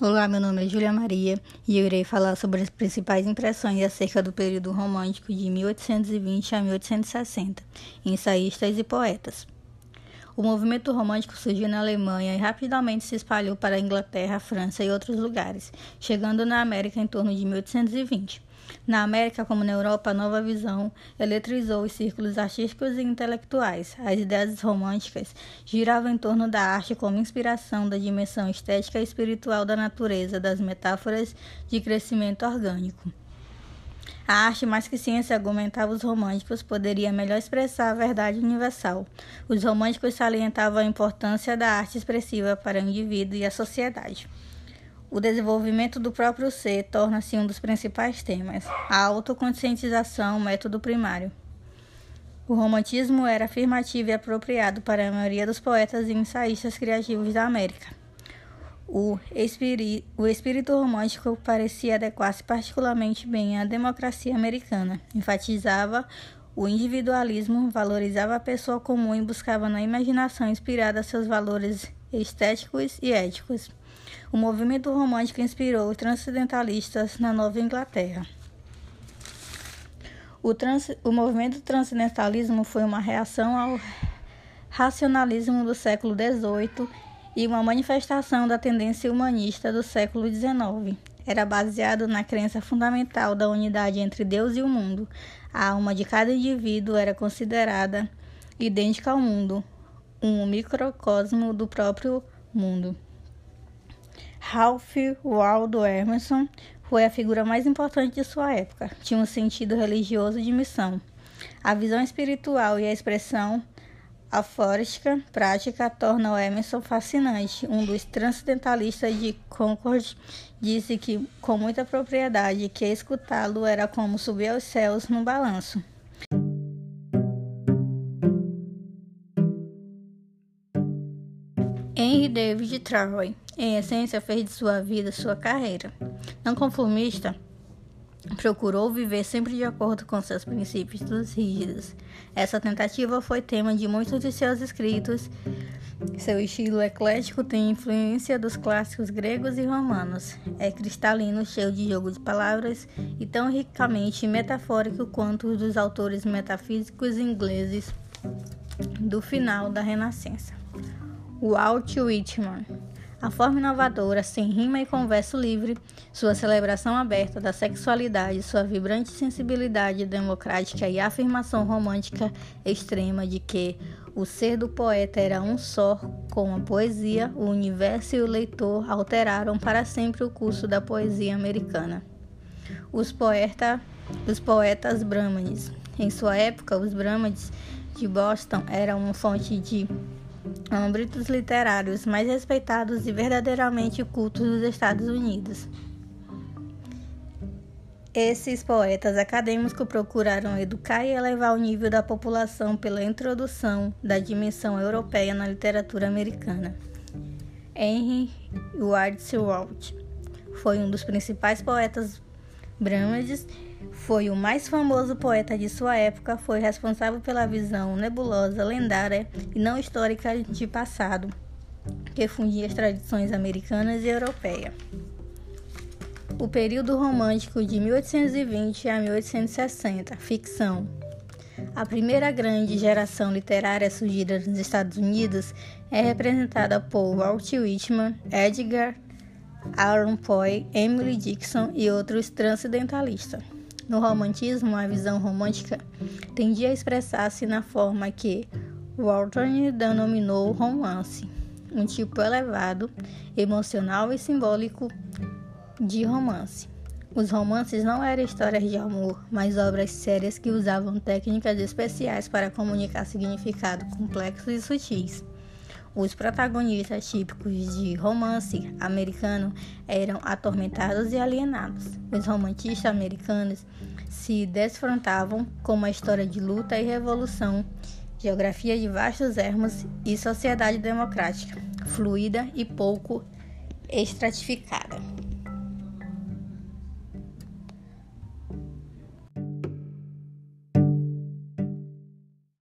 Olá, meu nome é Júlia Maria e eu irei falar sobre as principais impressões acerca do período romântico de 1820 a 1860, ensaístas e poetas. O movimento romântico surgiu na Alemanha e rapidamente se espalhou para a Inglaterra, França e outros lugares, chegando na América em torno de 1820. Na América, como na Europa, a nova visão eletrizou os círculos artísticos e intelectuais. As ideias românticas giravam em torno da arte como inspiração da dimensão estética e espiritual da natureza, das metáforas de crescimento orgânico. A arte, mais que ciência, argumentava os românticos, poderia melhor expressar a verdade universal. Os românticos salientavam a importância da arte expressiva para o indivíduo e a sociedade. O desenvolvimento do próprio ser torna-se um dos principais temas. A autoconscientização, método primário. O romantismo era afirmativo e apropriado para a maioria dos poetas e ensaístas criativos da América. O, espiri o espírito romântico parecia adequar-se particularmente bem à democracia americana. Enfatizava o individualismo, valorizava a pessoa comum e buscava na imaginação inspirada seus valores estéticos e éticos. O movimento romântico inspirou os transcendentalistas na Nova Inglaterra. O, trans, o movimento transcendentalismo foi uma reação ao racionalismo do século XVIII e uma manifestação da tendência humanista do século XIX. Era baseado na crença fundamental da unidade entre Deus e o mundo. A alma de cada indivíduo era considerada idêntica ao mundo, um microcosmo do próprio mundo. Ralph Waldo Emerson foi a figura mais importante de sua época. Tinha um sentido religioso de missão. A visão espiritual e a expressão afóristica prática torna o Emerson fascinante. Um dos transcendentalistas de Concord disse que, com muita propriedade, que escutá-lo era como subir aos céus num balanço. Henry David Thoreau, em essência, fez de sua vida sua carreira. Não conformista, procurou viver sempre de acordo com seus princípios rígidos. Essa tentativa foi tema de muitos de seus escritos. Seu estilo eclético tem influência dos clássicos gregos e romanos. É cristalino, cheio de jogo de palavras e tão ricamente metafórico quanto os dos autores metafísicos ingleses do final da Renascença. Walt Whitman. A forma inovadora, sem rima e converso livre, sua celebração aberta da sexualidade, sua vibrante sensibilidade democrática e afirmação romântica extrema de que o ser do poeta era um só com a poesia, o universo e o leitor alteraram para sempre o curso da poesia americana. Os, poeta, os poetas brahmanes. Em sua época, os brahmanes de Boston eram uma fonte de âmbitos literários mais respeitados e verdadeiramente cultos dos Estados Unidos. Esses poetas acadêmicos procuraram educar e elevar o nível da população pela introdução da dimensão europeia na literatura americana. Henry Wadsworth foi um dos principais poetas brahmanes foi o mais famoso poeta de sua época, foi responsável pela visão nebulosa, lendária e não histórica de passado, que fundia as tradições americanas e europeias. O período romântico de 1820 a 1860, ficção. A primeira grande geração literária surgida nos Estados Unidos é representada por Walt Whitman, Edgar Allan Poe, Emily Dixon e outros transcendentalistas. No romantismo, a visão romântica tendia a expressar-se na forma que Walton denominou romance, um tipo elevado, emocional e simbólico de romance. Os romances não eram histórias de amor, mas obras sérias que usavam técnicas especiais para comunicar significados complexos e sutis. Os protagonistas típicos de romance americano eram atormentados e alienados. Os romantistas americanos se desfrontavam com uma história de luta e revolução, geografia de vastos ermos e sociedade democrática, fluida e pouco estratificada.